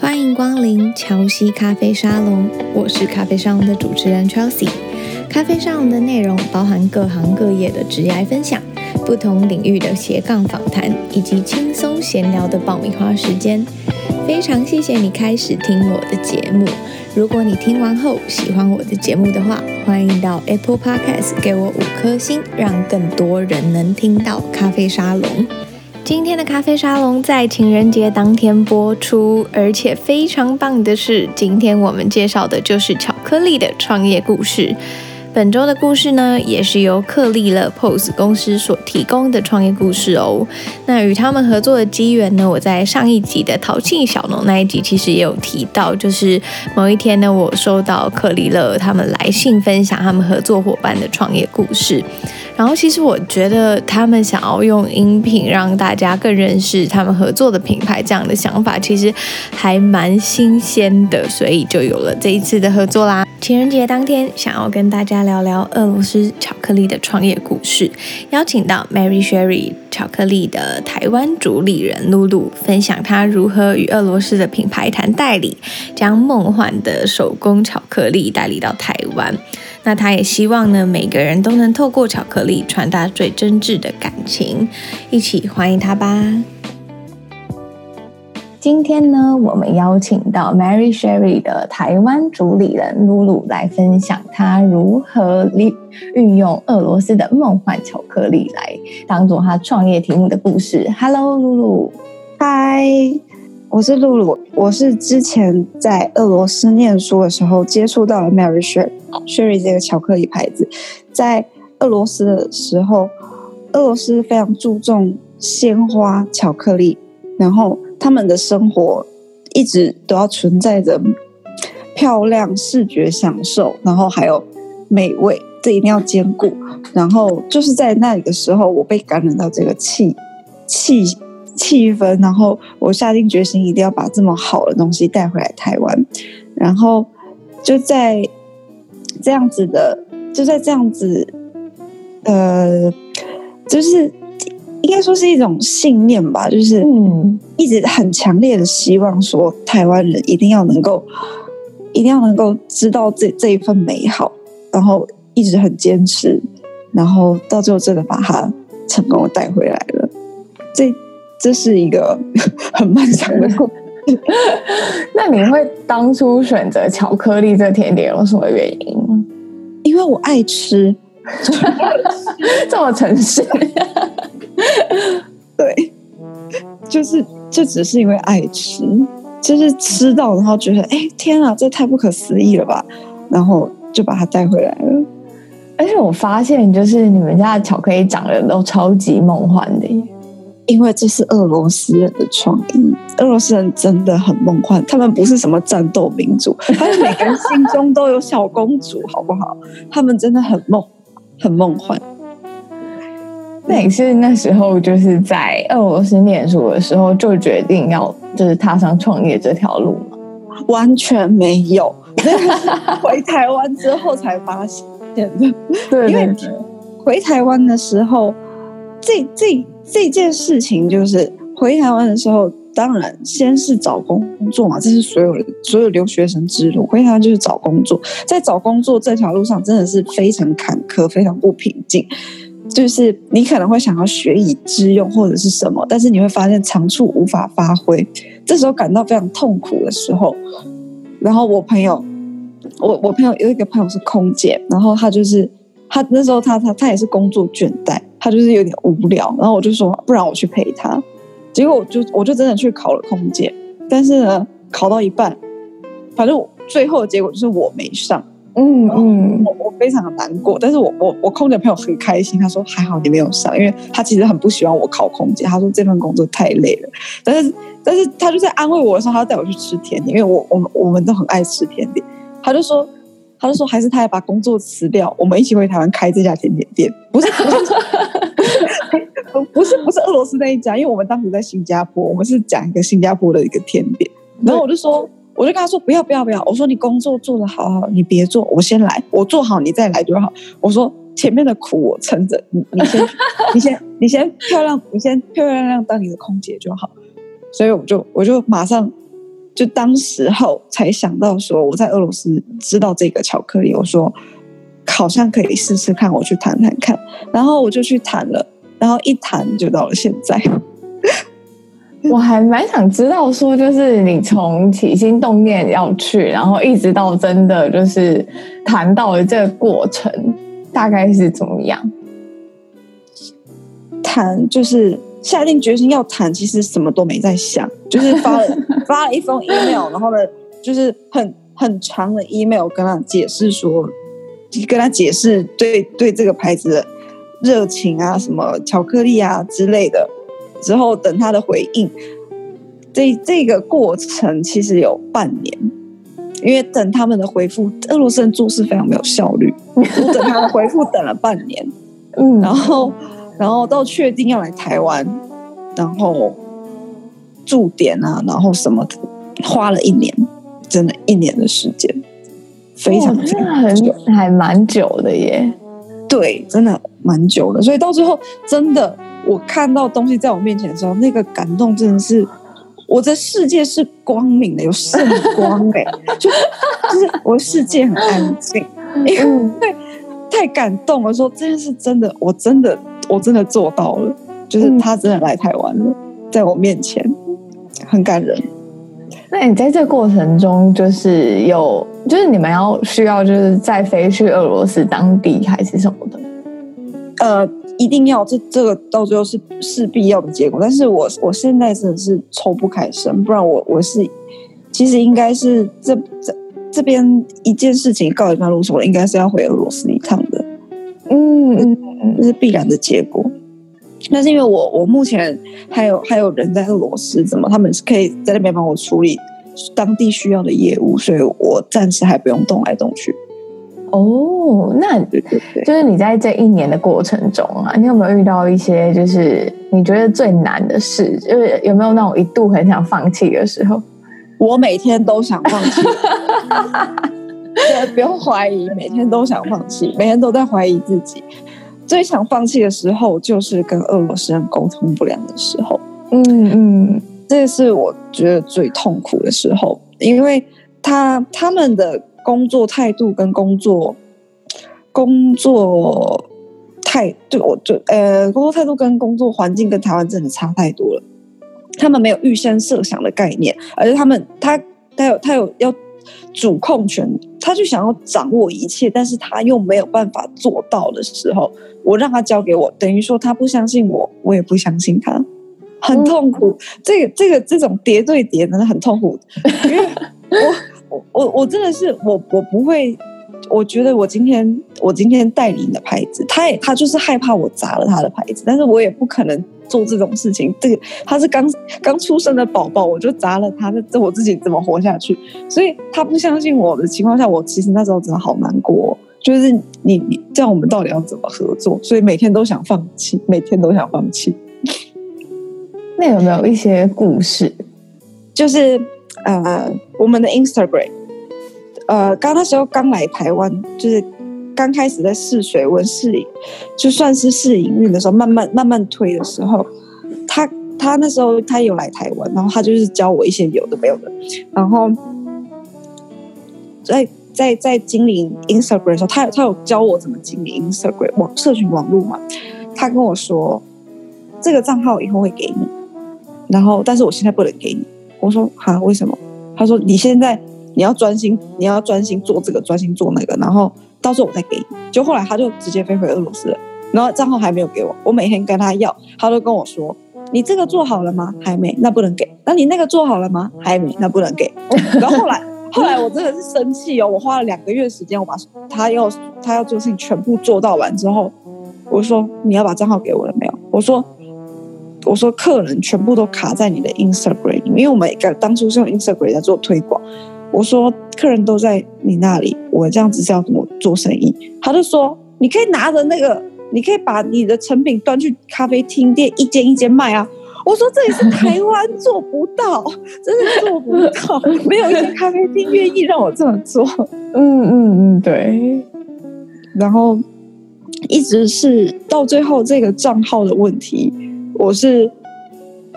欢迎光临乔西咖啡沙龙，我是咖啡沙龙的主持人 Chelsea。咖啡沙龙的内容包含各行各业的职业分享、不同领域的斜杠访谈，以及轻松闲聊的爆米花时间。非常谢谢你开始听我的节目。如果你听完后喜欢我的节目的话，欢迎到 Apple Podcast 给我五颗星，让更多人能听到咖啡沙龙。今天的咖啡沙龙在情人节当天播出，而且非常棒的是，今天我们介绍的就是巧克力的创业故事。本周的故事呢，也是由克利乐 POS 公司所提供的创业故事哦。那与他们合作的机缘呢，我在上一集的淘气小农那一集其实也有提到，就是某一天呢，我收到克利乐他们来信分享他们合作伙伴的创业故事。然后其实我觉得他们想要用音频让大家更认识他们合作的品牌，这样的想法其实还蛮新鲜的，所以就有了这一次的合作啦。情人节当天，想要跟大家聊聊俄罗斯巧克力的创业故事，邀请到 Mary Sherry 巧克力的台湾主理人露露，分享她如何与俄罗斯的品牌谈代理，将梦幻的手工巧克力代理到台湾。那他也希望呢，每个人都能透过巧克力传达最真挚的感情，一起欢迎他吧。今天呢，我们邀请到 Mary Sherry 的台湾主理人露露来分享她如何利运用俄罗斯的梦幻巧克力来当做她创业题目的故事。Hello，露露。嗨，我是露露。我是之前在俄罗斯念书的时候接触到了 Mary Sherry 这个巧克力牌子。在俄罗斯的时候，俄罗斯非常注重鲜花巧克力，然后。他们的生活一直都要存在着漂亮视觉享受，然后还有美味，这一定要兼顾。然后就是在那里的时候，我被感染到这个气气气氛，然后我下定决心一定要把这么好的东西带回来台湾。然后就在这样子的，就在这样子，呃，就是。应该说是一种信念吧，就是嗯，一直很强烈的希望说，台湾人一定要能够，一定要能够知道这这一份美好，然后一直很坚持，然后到最后真的把它成功的带回来了。这这是一个 很漫长的过程。那你会当初选择巧克力这甜点有什么原因吗？因为我爱吃，这么诚实。对，就是这只是因为爱吃，就是吃到然后觉得，哎，天啊，这太不可思议了吧，然后就把它带回来了。而且我发现，就是你们家的巧克力长得都超级梦幻的耶，因为这是俄罗斯人的创意。俄罗斯人真的很梦幻，他们不是什么战斗民族，他们每个人心中都有小公主，好不好？他们真的很梦，很梦幻。那你是那时候就是在俄罗斯念书的时候就决定要就是踏上创业这条路吗？完全没有，回台湾之后才发现的。对，因为回台湾的时候，这这这件事情就是回台湾的时候，当然先是找工作嘛，这是所有所有留学生之路。回台湾就是找工作，在找工作这条路上真的是非常坎坷，非常不平静。就是你可能会想要学以致用或者是什么，但是你会发现长处无法发挥，这时候感到非常痛苦的时候，然后我朋友，我我朋友有一个朋友是空姐，然后他就是他那时候他他他也是工作倦怠，他就是有点无聊，然后我就说不然我去陪他，结果我就我就真的去考了空姐，但是呢考到一半，反正最后的结果就是我没上。嗯嗯，我我非常的难过，但是我我我空姐朋友很开心，他说还好你没有上，因为他其实很不喜欢我考空姐，他说这份工作太累了，但是但是他就在安慰我的时候，他要带我去吃甜点，因为我我们我们都很爱吃甜点，他就说他就说还是他要把工作辞掉，我们一起回台湾开这家甜点店，不是不是不是不是俄罗斯那一家，因为我们当时在新加坡，我们是讲一个新加坡的一个甜点，然后我就说。我就跟他说不要不要不要，我说你工作做得好好，你别做，我先来，我做好你再来就好。我说前面的苦我撑着，你你先你先你先漂亮，你先漂漂亮亮当你的空姐就好。所以我就我就马上就当时候才想到说，我在俄罗斯知道这个巧克力，我说好像可以试试看，我去谈谈看，然后我就去谈了，然后一谈就到了现在。我还蛮想知道说，就是你从起心动念要去，然后一直到真的就是谈到了这个过程，大概是怎么样？谈就是。下定决心要谈，其实什么都没在想，就是发了 发了一封 email，然后呢，就是很很长的 email 跟他解释说，跟他解释对对这个牌子的热情啊，什么巧克力啊之类的，之后等他的回应。这这个过程其实有半年，因为等他们的回复，俄罗斯人做事非常没有效率，我等他的回复等了半年，嗯，然后。然后到确定要来台湾，然后驻点啊，然后什么的，花了一年，真的，一年的时间，非常非常久，还蛮久的耶。对，真的蛮久的。所以到最后，真的，我看到东西在我面前的时候，那个感动真的是，我的世界是光明的，有圣光哎，就 就是我的世界很安静，因为太感动了。说这件事真的，我真的。我真的做到了，就是他真的来台湾了，在我面前，很感人。那你在这过程中，就是有，就是你们要需要，就是再飞去俄罗斯当地还是什么的？呃，一定要，这这个到最后是是必要的结果。但是我我现在真的是抽不开身，不然我我是其实应该是这这这边一件事情告一段落，我应该是要回俄罗斯一趟的。嗯嗯。这是必然的结果，但是因为我我目前还有还有人在俄罗斯，怎么他们是可以在那边帮我处理当地需要的业务，所以我暂时还不用动来动去。哦，那就是你在这一年的过程中啊，你有没有遇到一些就是你觉得最难的事？就是有没有那种一度很想放弃的时候？我每天都想放弃，对，不用怀疑，每天都想放弃，每天都在怀疑自己。最想放弃的时候，就是跟俄罗斯人沟通不良的时候。嗯嗯，这是我觉得最痛苦的时候，因为他他们的工作态度跟工作工作态对我就呃工作态度跟工作环境跟台湾真的差太多了。他们没有预先设想的概念，而且他们他他有他有要主控权，他就想要掌握一切，但是他又没有办法做到的时候。我让他交给我，等于说他不相信我，我也不相信他，很痛苦。这个这个这种叠对叠真的很痛苦，因为我我我真的是我我不会，我觉得我今天我今天代理你的牌子，他也他就是害怕我砸了他的牌子，但是我也不可能做这种事情。这个他是刚刚出生的宝宝，我就砸了他，那这我自己怎么活下去？所以他不相信我的情况下，我其实那时候真的好难过。就是你，你这样我们到底要怎么合作？所以每天都想放弃，每天都想放弃。那有没有一些故事？就是呃，我们的 Instagram，呃，刚那时候刚来台湾，就是刚开始在试水温试，就算是试营运的时候，慢慢慢慢推的时候，他他那时候他有来台湾，然后他就是教我一些有的没有的，然后在。在在经营 Instagram 的时候，他他有教我怎么经营 Instagram 网社群网络嘛？他跟我说，这个账号以后会给你，然后但是我现在不能给你。我说哈，为什么？他说你现在你要专心，你要专心做这个，专心做那个，然后到时候我再给你。就后来他就直接飞回俄罗斯了，然后账号还没有给我。我每天跟他要，他都跟我说，你这个做好了吗？还没，那不能给。那你那个做好了吗？还没，那不能给。然后后来。后来我真的是生气哦！我花了两个月时间，我把他要他要做的事情全部做到完之后，我说你要把账号给我了没有？我说我说客人全部都卡在你的 Instagram 里面，因为我们当初是用 Instagram 在做推广。我说客人都在你那里，我这样子是要怎么做生意？他就说你可以拿着那个，你可以把你的成品端去咖啡厅店一间一间卖啊。我说这里是台湾，做不到，真的做不到，没有一间咖啡厅愿意让我这么做。嗯嗯嗯，对。然后一直是到最后这个账号的问题，我是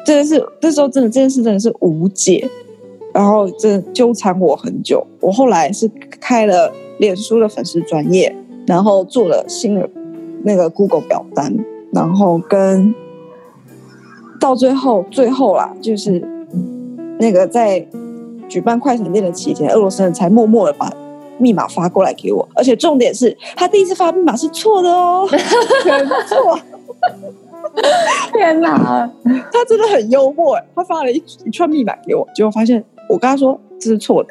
真的是那时候真的这件事真的是无解，然后这纠缠我很久。我后来是开了脸书的粉丝专业，然后做了新的那个 Google 表单，然后跟到最后最后啦，就是那个在举办快闪店的期间，俄罗斯人才默默的把密码发过来给我，而且重点是他第一次发密码是错的哦，全错。天哪，他真的很幽默，他发了一一串密码给我，结果发现我跟他说这是错的，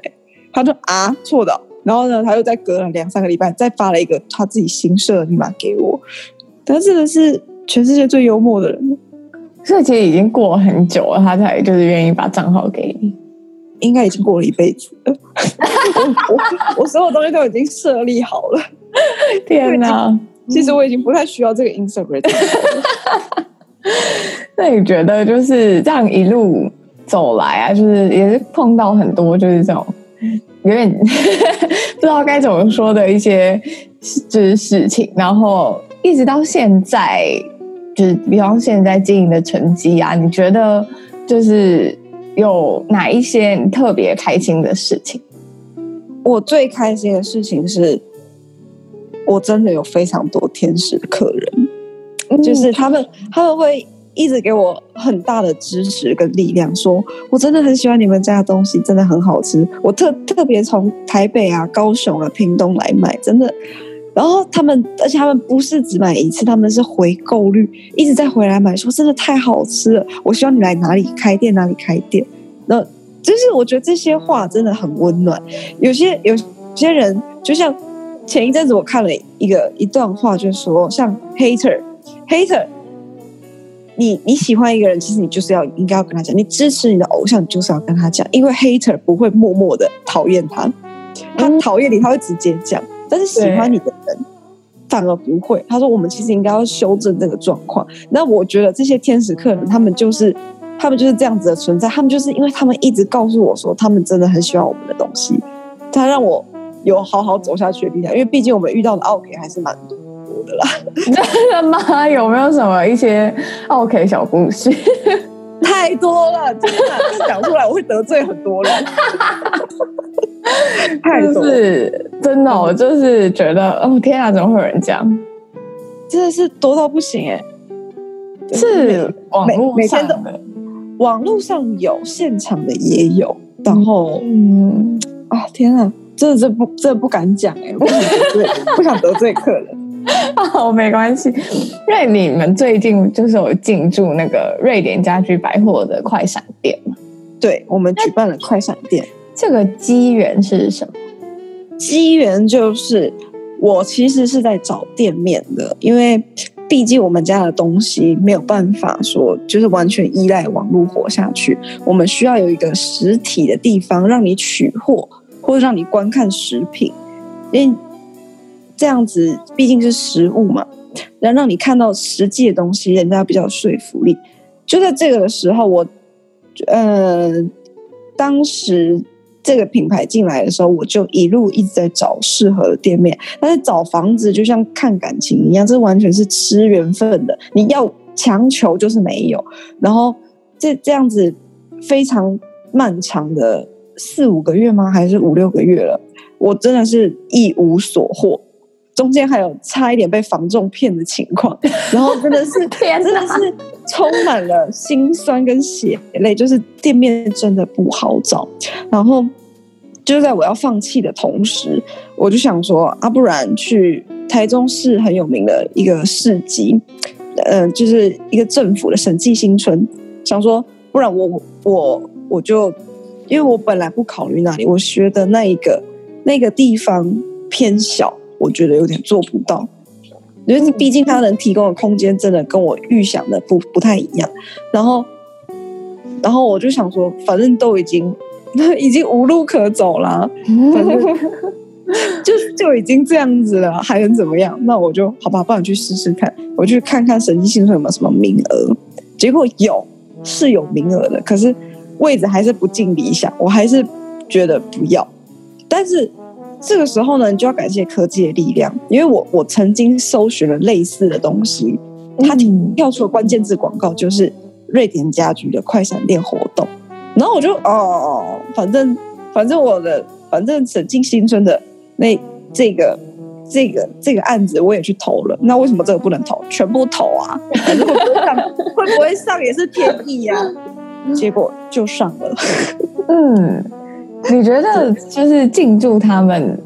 他说啊错的，然后呢他又再隔了两三个礼拜再发了一个他自己新设的密码给我，他真的是全世界最幽默的人，所以其实已经过了很久了，他才就是愿意把账号给你，应该已经过了一辈子了，我 我，我所有东西都已经设立好了，天哪！其实我已经不太需要这个 Instagram。那你觉得就是这样一路走来啊，就是也是碰到很多就是这种有点 不知道该怎么说的一些就是事情，然后一直到现在，就是比方现在经营的成绩啊，你觉得就是有哪一些你特别开心的事情？我最开心的事情是。我真的有非常多天使的客人，嗯、就是他们他们会一直给我很大的支持跟力量，说我真的很喜欢你们家的东西，真的很好吃。我特特别从台北啊、高雄啊、屏东来买，真的。然后他们，而且他们不是只买一次，他们是回购率一直在回来买，说真的太好吃了。我希望你来哪里开店，哪里开店。那就是我觉得这些话真的很温暖。有些有些人就像。前一阵子我看了一个一段话，就是说，像 hater，hater，你你喜欢一个人，其实你就是要应该要跟他讲，你支持你的偶像，你就是要跟他讲，因为 hater 不会默默的讨厌他，他讨厌你，他会直接讲，但是喜欢你的人反而不会。他说，我们其实应该要修正这个状况。那我觉得这些天使客人，他们就是他们就是这样子的存在，他们就是因为他们一直告诉我说，他们真的很喜欢我们的东西，他让我。有好好走下去的力量，因为毕竟我们遇到的奥 K 还是蛮多的啦。真的吗？有没有什么一些 OK 小故事？太多了，真的讲出来我会得罪很多人。太多是真的，我就是觉得，哦天啊，怎么会有人讲？真的是多到不行哎、欸！是网络上的，网络上有，现场的也有。然后，嗯，啊天啊！这这不这不敢讲哎，不想得罪，不想得罪客人。哦，没关系，因为你们最近就是有进驻那个瑞典家居百货的快闪店嘛？对，我们举办了快闪店。这个机缘是什么？机缘就是我其实是在找店面的，因为毕竟我们家的东西没有办法说就是完全依赖网络活下去，我们需要有一个实体的地方让你取货。或者让你观看食品，因为这样子毕竟是实物嘛，然后让你看到实际的东西，人家比较有说服力。就在这个的时候，我呃，当时这个品牌进来的时候，我就一路一直在找适合的店面。但是找房子就像看感情一样，这完全是吃缘分的，你要强求就是没有。然后这这样子非常漫长的。四五个月吗？还是五六个月了？我真的是一无所获，中间还有差一点被房仲骗的情况，然后真的是 天，真的是充满了心酸跟血泪，就是店面真的不好找。然后就在我要放弃的同时，我就想说啊，不然去台中市很有名的一个市集，嗯、呃，就是一个政府的审计新村，想说不然我我我就。因为我本来不考虑那里，我觉得那一个那个地方偏小，我觉得有点做不到。因为毕竟他能提供的空间真的跟我预想的不不太一样。然后，然后我就想说，反正都已经 已经无路可走了，反正 就就已经这样子了，还能怎么样？那我就好吧，不然去试试看，我去看看审计新村有没有什么名额。结果有，是有名额的，可是。位置还是不尽理想，我还是觉得不要。但是这个时候呢，你就要感谢科技的力量，因为我我曾经搜寻了类似的东西，它跳出了关键字广告，就是瑞典家居的快闪店活动。然后我就哦，反正反正我的反正沈静新村的那这个这个这个案子我也去投了，那为什么这个不能投？全部投啊！反正会不会上，会不会上也是天意呀、啊。结果就上了。嗯，你觉得就是进驻他们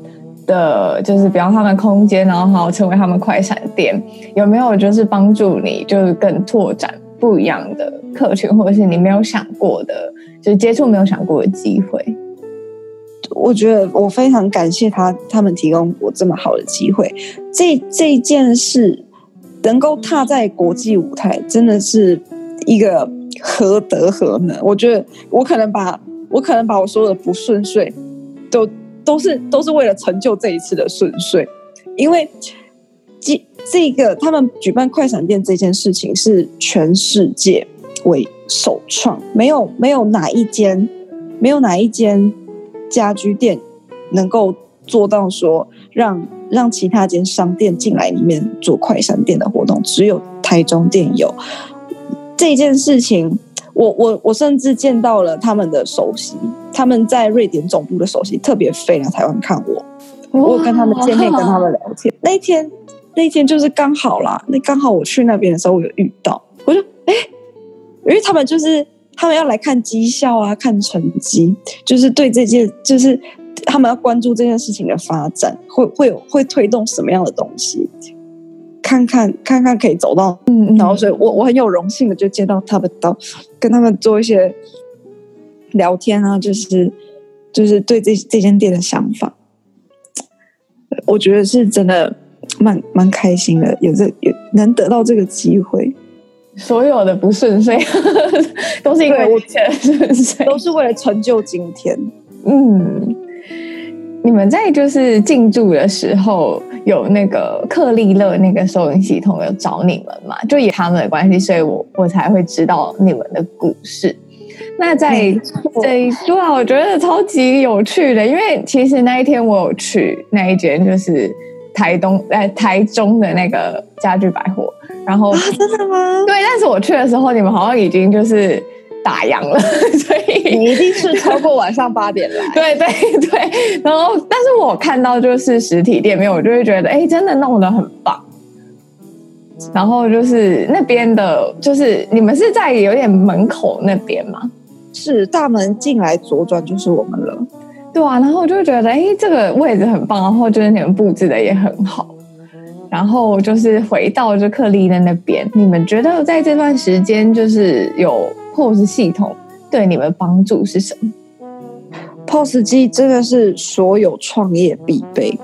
的，就是比方他们空间，然后好成为他们快闪店，有没有就是帮助你，就是更拓展不一样的客群，或者是你没有想过的，就是接触没有想过的机会？我觉得我非常感谢他，他们提供我这么好的机会。这这件事能够踏在国际舞台，真的是一个何德何能？我觉得我可能把我可能把我所有的不顺遂，都都是都是为了成就这一次的顺遂，因为。这这个他们举办快闪店这件事情是全世界为首创，没有没有哪一间没有哪一间家居店能够做到说让让其他间商店进来里面做快闪店的活动，只有台中店有这件事情。我我我甚至见到了他们的首席，他们在瑞典总部的首席特别飞来台湾看我，我跟他们见面，跟他们聊天那一天。那一天就是刚好啦，那刚好我去那边的时候，我有遇到，我就哎，因为他们就是他们要来看绩效啊，看成绩，就是对这件，就是他们要关注这件事情的发展，会会有会推动什么样的东西，看看看看可以走到，嗯，然后所以我我很有荣幸的就见到他们到，跟他们做一些聊天啊，就是就是对这这间店的想法，我觉得是真的。蛮蛮开心的，有这有能得到这个机会，所有的不顺遂 都是因为我顺遂，都是为了成就今天。嗯，你们在就是进驻的时候，有那个克利勒那个收银系统有找你们嘛？就以他们的关系，所以我我才会知道你们的故事。那在这一段，我觉得超级有趣的，因为其实那一天我有去那一间，就是。台东在台中的那个家具百货，然后啊，真的吗？对，但是我去的时候，你们好像已经就是打烊了，所以你一定是超过晚上八点来。对对对，然后但是我看到就是实体店面，我就会觉得，哎，真的弄得很棒。然后就是那边的，就是你们是在有点门口那边吗？是大门进来左转就是我们了。对啊，然后我就觉得，哎，这个位置很棒，然后就是你们布置的也很好，然后就是回到就克利的那边，你们觉得在这段时间就是有 POS 系统对你们帮助是什么？POS 机真的是所有创业必备，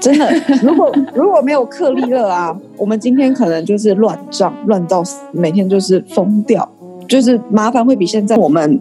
真的，如果如果没有克利勒啊，我们今天可能就是乱账乱到死，每天就是疯掉，就是麻烦会比现在我们。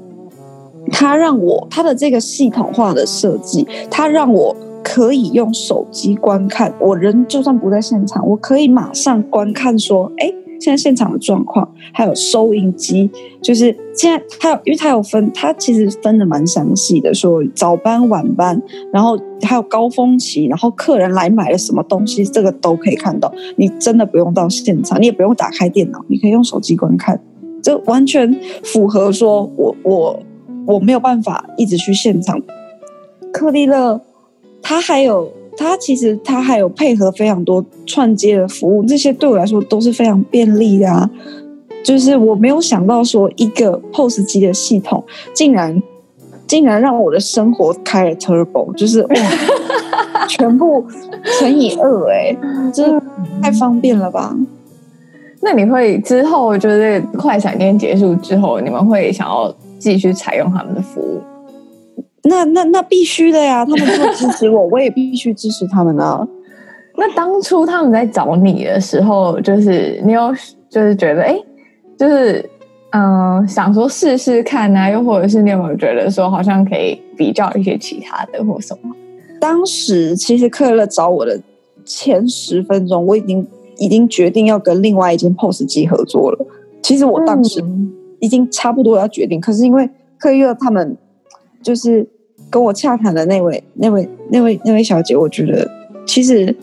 它让我，它的这个系统化的设计，它让我可以用手机观看，我人就算不在现场，我可以马上观看说，哎，现在现场的状况，还有收银机，就是现在它有，因为它有分，它其实分的蛮详细的，说早班、晚班，然后还有高峰期，然后客人来买了什么东西，这个都可以看到。你真的不用到现场，你也不用打开电脑，你可以用手机观看，这完全符合说我我。我没有办法一直去现场。克利勒，他还有它其实它还有配合非常多串接的服务，这些对我来说都是非常便利的啊。就是我没有想到说一个 POS 机的系统，竟然竟然让我的生活开了 Turbo，就是哇，全部乘以二哎，这太方便了吧？那你会之后就是快闪店结束之后，你们会想要？继续采用他们的服务，那那那必须的呀！他们这么支持我，我也必须支持他们啊。那当初他们在找你的时候，就是你有就是觉得哎，就是嗯、呃，想说试试看啊，又或者是你有没有觉得说好像可以比较一些其他的或什么？当时其实克乐找我的前十分钟，我已经已经决定要跟另外一间 POS 机合作了。其实我当时。嗯已经差不多要决定，可是因为克利乐他们就是跟我洽谈的那位、那位、那位、那位小姐，我觉得其实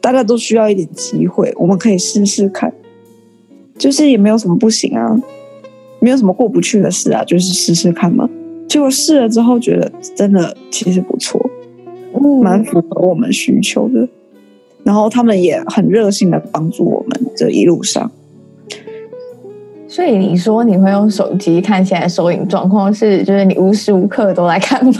大家都需要一点机会，我们可以试试看，就是也没有什么不行啊，没有什么过不去的事啊，就是试试看嘛。结果试了之后觉得真的其实不错，嗯，蛮符合我们需求的。然后他们也很热心的帮助我们这一路上。所以你说你会用手机看现在收银状况，是就是你无时无刻都来看吗？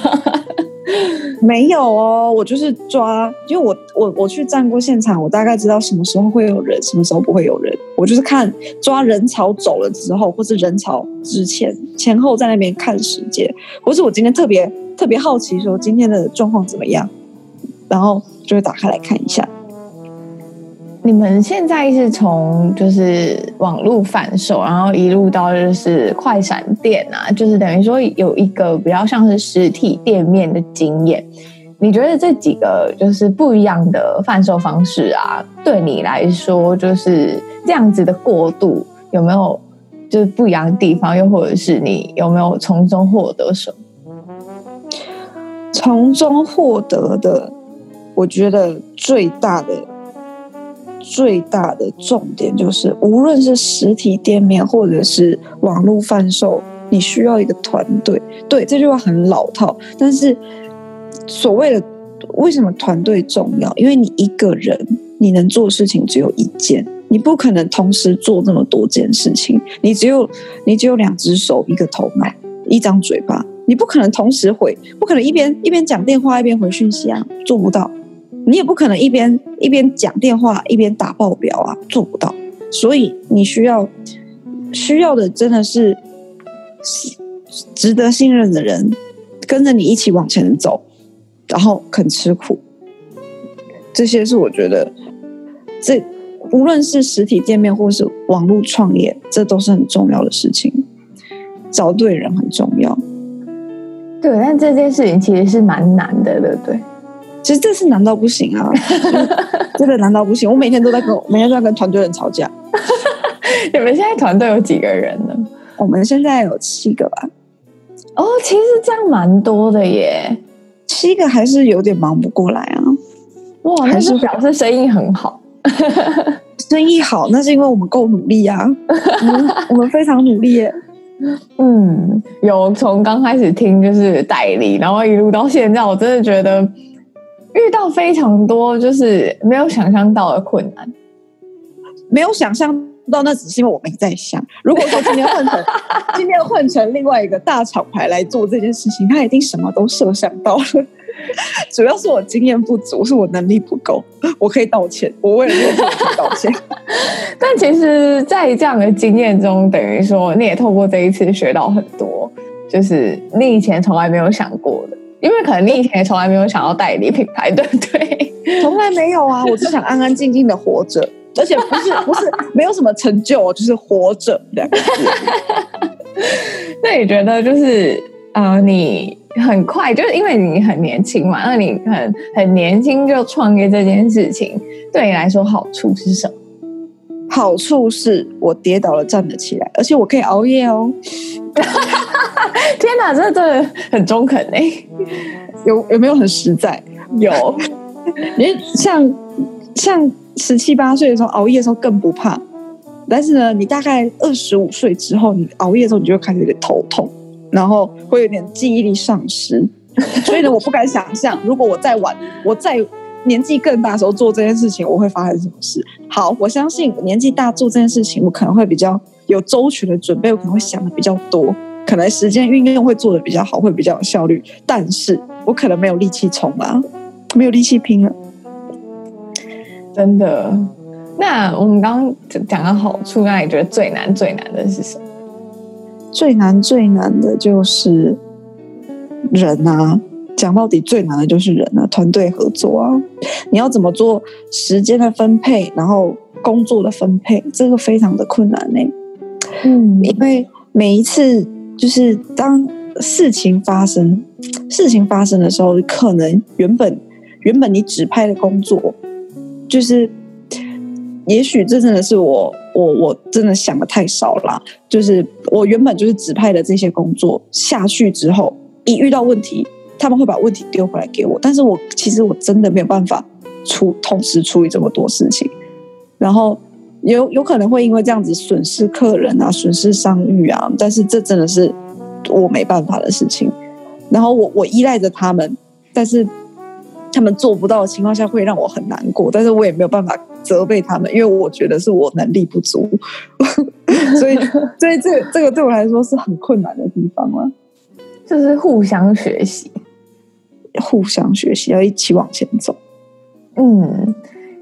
没有哦，我就是抓，因为我我我去站过现场，我大概知道什么时候会有人，什么时候不会有人。我就是看抓人潮走了之后，或是人潮之前前后在那边看时间，或是我今天特别特别好奇说今天的状况怎么样，然后就会打开来看一下。你们现在是从就是网络贩售，然后一路到就是快闪店啊，就是等于说有一个比较像是实体店面的经验。你觉得这几个就是不一样的贩售方式啊，对你来说就是这样子的过渡有没有就是不一样的地方？又或者是你有没有从中获得什么？从中获得的，我觉得最大的。最大的重点就是，无论是实体店面或者是网络贩售，你需要一个团队。对，这句话很老套，但是所谓的为什么团队重要？因为你一个人你能做事情只有一件，你不可能同时做那么多件事情。你只有你只有两只手、一个头脑、一张嘴巴，你不可能同时回，不可能一边一边讲电话一边回讯息啊，做不到。你也不可能一边一边讲电话一边打报表啊，做不到。所以你需要需要的真的是值得信任的人，跟着你一起往前走，然后肯吃苦。这些是我觉得，这无论是实体店面或是网络创业，这都是很重要的事情。找对人很重要。对，但这件事情其实是蛮难的，对不对？其实这是难到不行啊！真的难到不行。我每天都在跟每天都在跟团队人吵架。你们现在团队有几个人呢？我们现在有七个吧。哦，其实这样蛮多的耶。七个还是有点忙不过来啊。哇，还是表示生意很好。生意好，那是因为我们够努力啊。我们我们非常努力耶。嗯，有从刚开始听就是代理，然后一路到现在，我真的觉得。遇到非常多就是没有想象到的困难，没有想象到，那只是因为我没在想。如果说今天换成 今天换成另外一个大厂牌来做这件事情，他一定什么都设想到了。主要是我经验不足，是我能力不够，我可以道歉。我为了这个道歉。但其实，在这样的经验中，等于说你也透过这一次学到很多，就是你以前从来没有想过的。因为可能你以前也从来没有想要代理品牌，对不对？从来没有啊，我只想安安静静的活着，而且不是 不是没有什么成就，就是活着两个字。那你觉得就是呃，你很快就是因为你很年轻嘛，那你很很年轻就创业这件事情，对你来说好处是什么？好处是我跌倒了站得起来，而且我可以熬夜哦。天哪，这真的很中肯哎！有有没有很实在？有，因为像像十七八岁的时候熬夜的时候更不怕，但是呢，你大概二十五岁之后，你熬夜的时候你就会开始有点头痛，然后会有点记忆力丧失。所以呢，我不敢想象，如果我再晚，我再年纪更大的时候做这件事情，我会发生什么事。好，我相信我年纪大做这件事情，我可能会比较有周全的准备，我可能会想的比较多。可能时间运用会做的比较好，会比较有效率，但是我可能没有力气冲啊，没有力气拼了，真的。那我们刚刚讲到好处，那你觉得最难最难的是什么？最难最难的就是人啊，讲到底最难的就是人啊，团队合作啊，你要怎么做时间的分配，然后工作的分配，这个非常的困难呢、欸。嗯，因为每一次。就是当事情发生，事情发生的时候，可能原本原本你指派的工作，就是也许这真的是我我我真的想的太少了。就是我原本就是指派的这些工作下去之后，一遇到问题，他们会把问题丢回来给我，但是我其实我真的没有办法处同时处理这么多事情，然后。有有可能会因为这样子损失客人啊，损失商誉啊，但是这真的是我没办法的事情。然后我我依赖着他们，但是他们做不到的情况下会让我很难过，但是我也没有办法责备他们，因为我觉得是我能力不足，所以 所以这这个对我来说是很困难的地方嘛，就是互相学习，互相学习要一起往前走。嗯，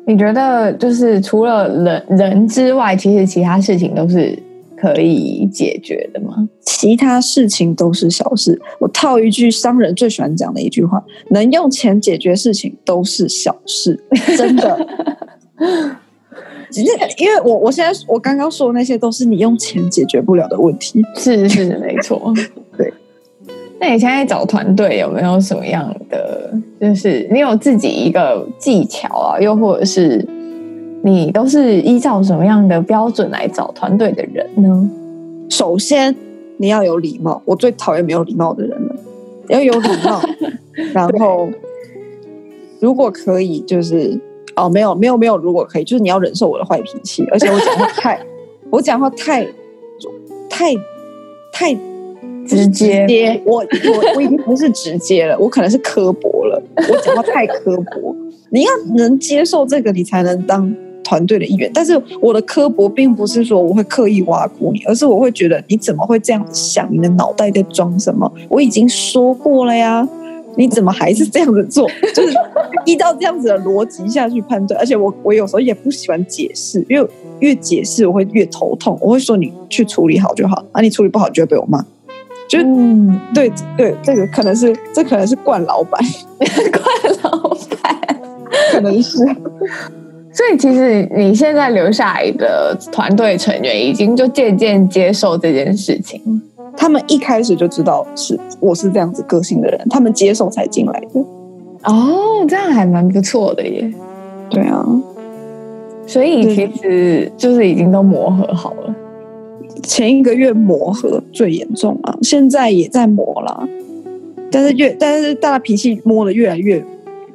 你觉得就是除了人人之外，其实其他事情都是可以解决的吗？其他事情都是小事。我套一句商人最喜欢讲的一句话：能用钱解决事情都是小事。真的，只是因为我我现在我刚刚说的那些都是你用钱解决不了的问题。是是没错，对。那你现在找团队有没有什么样的？就是你有自己一个技巧啊，又或者是你都是依照什么样的标准来找团队的人呢？首先你要有礼貌，我最讨厌没有礼貌的人了。要有礼貌，然后如果可以，就是哦，没有没有没有，如果可以，就是你要忍受我的坏脾气，而且我讲话太 我讲话太太 太。太直接，直接我我我已经不是直接了，我可能是刻薄了。我讲话太刻薄，你要能接受这个，你才能当团队的一员。但是我的刻薄并不是说我会刻意挖苦你，而是我会觉得你怎么会这样子想？你的脑袋在装什么？我已经说过了呀，你怎么还是这样子做？就是依照这样子的逻辑下去判断。而且我我有时候也不喜欢解释，因为越解释我会越头痛。我会说你去处理好就好，啊，你处理不好就会被我骂。就嗯，对对，这个可能是这可能是惯老板，惯老板可能是。所以其实你现在留下来的团队成员已经就渐渐接受这件事情，他们一开始就知道是我是这样子个性的人，他们接受才进来的。哦，这样还蛮不错的耶。对啊，所以其实就是已经都磨合好了。前一个月磨合最严重啊，现在也在磨啦，但是越但是大家脾气磨得越来越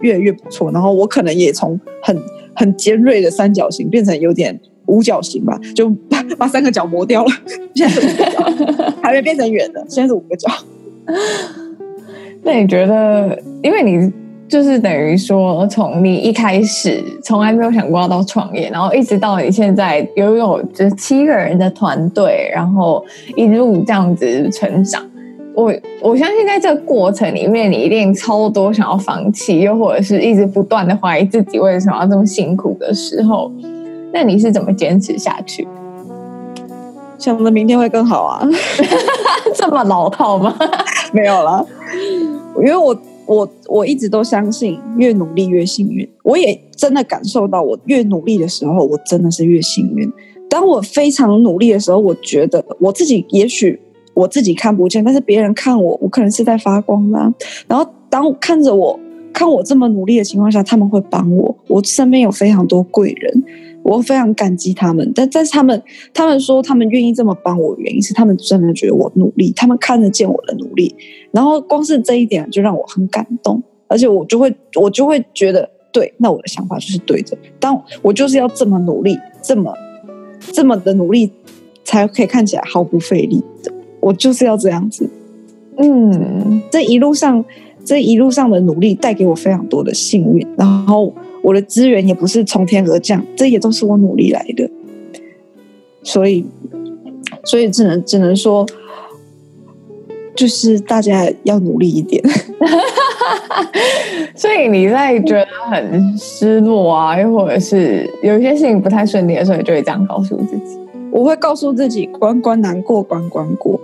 越来越不错，然后我可能也从很很尖锐的三角形变成有点五角形吧，就把把三个角磨掉了，现在是五个角，还没变成圆的，现在是五个角。那你觉得，因为你。就是等于说，从你一开始从来没有想过要到创业，然后一直到你现在拥有这七个人的团队，然后一路这样子成长。我我相信在这个过程里面，你一定超多想要放弃，又或者是一直不断的怀疑自己为什么要这么辛苦的时候，那你是怎么坚持下去？想着明天会更好啊，这么老套吗？没有了，因为我。我我一直都相信，越努力越幸运。我也真的感受到，我越努力的时候，我真的是越幸运。当我非常努力的时候，我觉得我自己也许我自己看不见，但是别人看我，我可能是在发光的。然后当看着我看我这么努力的情况下，他们会帮我。我身边有非常多贵人。我非常感激他们，但但是他们他们说他们愿意这么帮我，原因是他们真的觉得我努力，他们看得见我的努力，然后光是这一点就让我很感动，而且我就会我就会觉得，对，那我的想法就是对的，当我就是要这么努力，这么这么的努力，才可以看起来毫不费力的，我就是要这样子，嗯，这一路上这一路上的努力带给我非常多的幸运，然后。我的资源也不是从天而降，这也都是我努力来的，所以，所以只能只能说，就是大家要努力一点。所以你在觉得很失落啊，又或者是有一些事情不太顺利的时候，你就会这样告诉自己。我会告诉自己，关关难过关关过，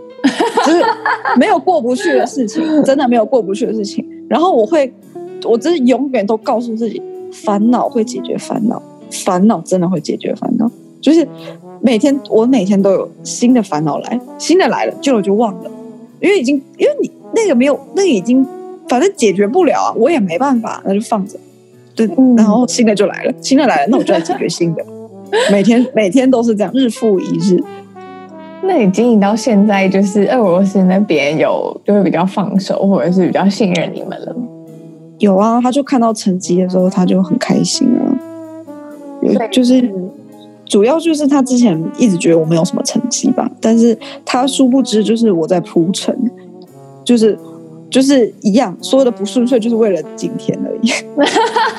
就是没有过不去的事情，真的没有过不去的事情。然后我会，我真是永远都告诉自己。烦恼会解决烦恼，烦恼真的会解决烦恼。就是每天，我每天都有新的烦恼来，新的来了，旧的就忘了，因为已经，因为你那个没有，那个已经，反正解决不了啊，我也没办法，那就放着。对，然后新的就来了，新的来了，那我就来解决新的。每天每天都是这样，日复一日。那你经营到现在，就是俄罗斯那边有就会比较放手，或者是比较信任你们了吗？有啊，他就看到成绩的时候，他就很开心啊。有就是主要就是他之前一直觉得我没有什么成绩吧，但是他殊不知就是我在铺陈，就是就是一样，所有的不顺遂就是为了今天而已。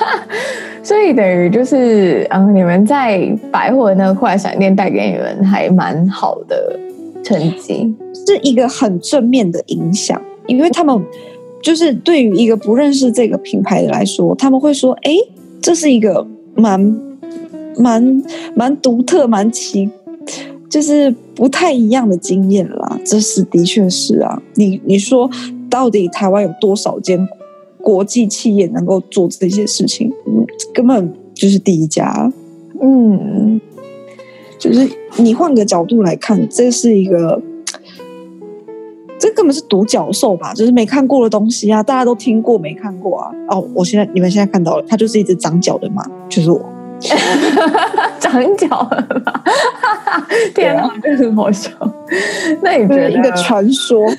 所以等于就是，嗯，你们在百货那个快闪店带给你们还蛮好的成绩，是一个很正面的影响，因为他们就是对于一个不认识这个品牌的来说，他们会说，哎，这是一个蛮蛮蛮独特、蛮奇。就是不太一样的经验啦，这是的确是啊。你你说到底台湾有多少间国际企业能够做这些事情？嗯，根本就是第一家。嗯，就是你换个角度来看，这是一个，这根本是独角兽吧？就是没看过的东西啊，大家都听过没看过啊？哦，我现在你们现在看到了，它就是一只长脚的马，就是我。长脚了吧？天哪，这是好笑。那你觉得一个传说？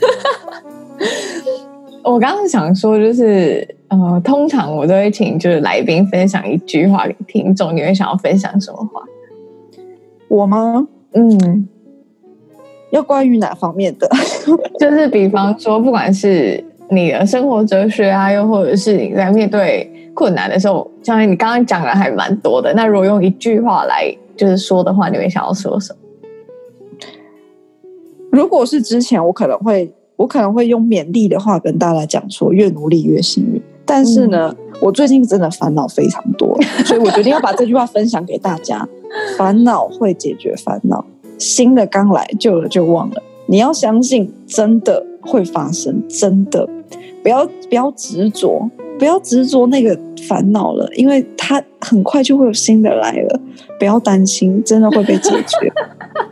我刚刚想说，就是呃，通常我都会请就是来宾分享一句话给听众。你会想要分享什么话？我吗？嗯，要关于哪方面的？就是比方说，不管是你的生活哲学啊，又或者是你在面对。困难的时候，像你刚刚讲的还蛮多的。那如果用一句话来就是说的话，你会想要说什么？如果是之前，我可能会我可能会用勉励的话跟大家讲说，越努力越幸运。但是呢，嗯、我最近真的烦恼非常多，所以我决定要把这句话分享给大家。烦恼会解决烦恼，新的刚来，旧的就忘了。你要相信，真的会发生，真的不要不要执着。不要执着那个烦恼了，因为它很快就会有新的来了。不要担心，真的会被解决。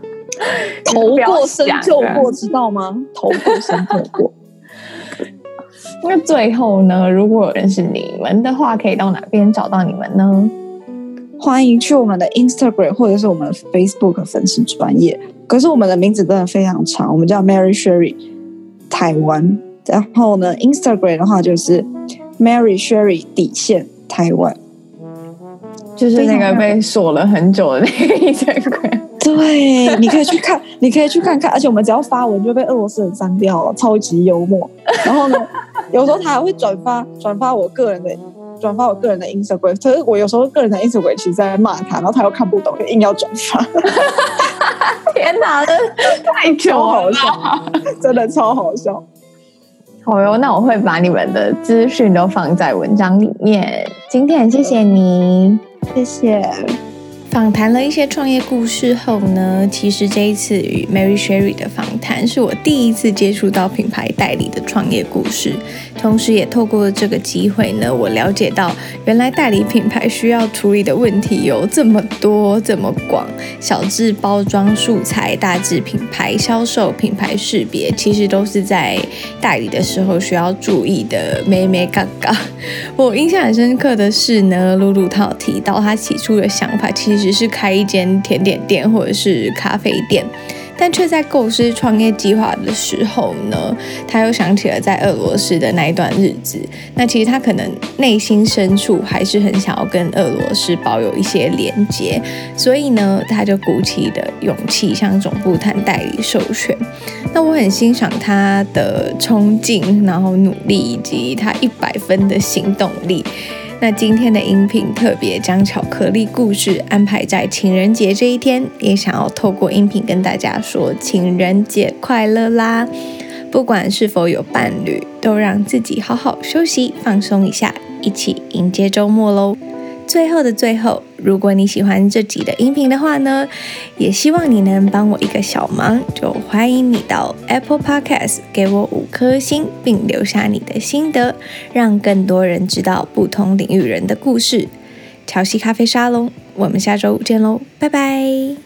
头过身就过，知道吗？头过身就过。那最后呢？如果有认识你们的话，可以到哪边找到你们呢？欢迎去我们的 Instagram 或者是我们 Facebook 粉丝专业。可是我们的名字真的非常长，我们叫 Mary Sherry 台湾。然后呢，Instagram 的话就是。Mary Sherry 底线台湾，就是那个被锁了很久的那个 Instagram。对，你可以去看，你可以去看看。而且我们只要发文就被俄罗斯人删掉了，超级幽默。然后呢，有时候他还会转发转发我个人的转发我个人的 Instagram。可是我有时候个人的 Instagram 其实在骂他，然后他又看不懂，就硬要转发。天哪，这太糗了，真的超好笑。好哟，那我会把你们的资讯都放在文章里面。今天很谢谢你，谢谢。访谈了一些创业故事后呢，其实这一次与 Mary Sherry 的访谈是我第一次接触到品牌代理的创业故事，同时也透过这个机会呢，我了解到原来代理品牌需要处理的问题有这么多这么广，小至包装素材，大至品牌销售、品牌识别，其实都是在代理的时候需要注意的。眉眉角角，我印象很深刻的是呢，露露她有提到她起初的想法其实。是开一间甜点店或者是咖啡店，但却在构思创业计划的时候呢，他又想起了在俄罗斯的那一段日子。那其实他可能内心深处还是很想要跟俄罗斯保有一些连接，所以呢，他就鼓起的勇气向总部谈代理授权。那我很欣赏他的冲劲，然后努力以及他一百分的行动力。那今天的音频特别将巧克力故事安排在情人节这一天，也想要透过音频跟大家说情人节快乐啦！不管是否有伴侣，都让自己好好休息放松一下，一起迎接周末喽！最后的最后，如果你喜欢这集的音频的话呢，也希望你能帮我一个小忙，就欢迎你到 Apple Podcast 给我五颗星，并留下你的心得，让更多人知道不同领域人的故事。乔西咖啡沙龙，我们下周五见喽，拜拜。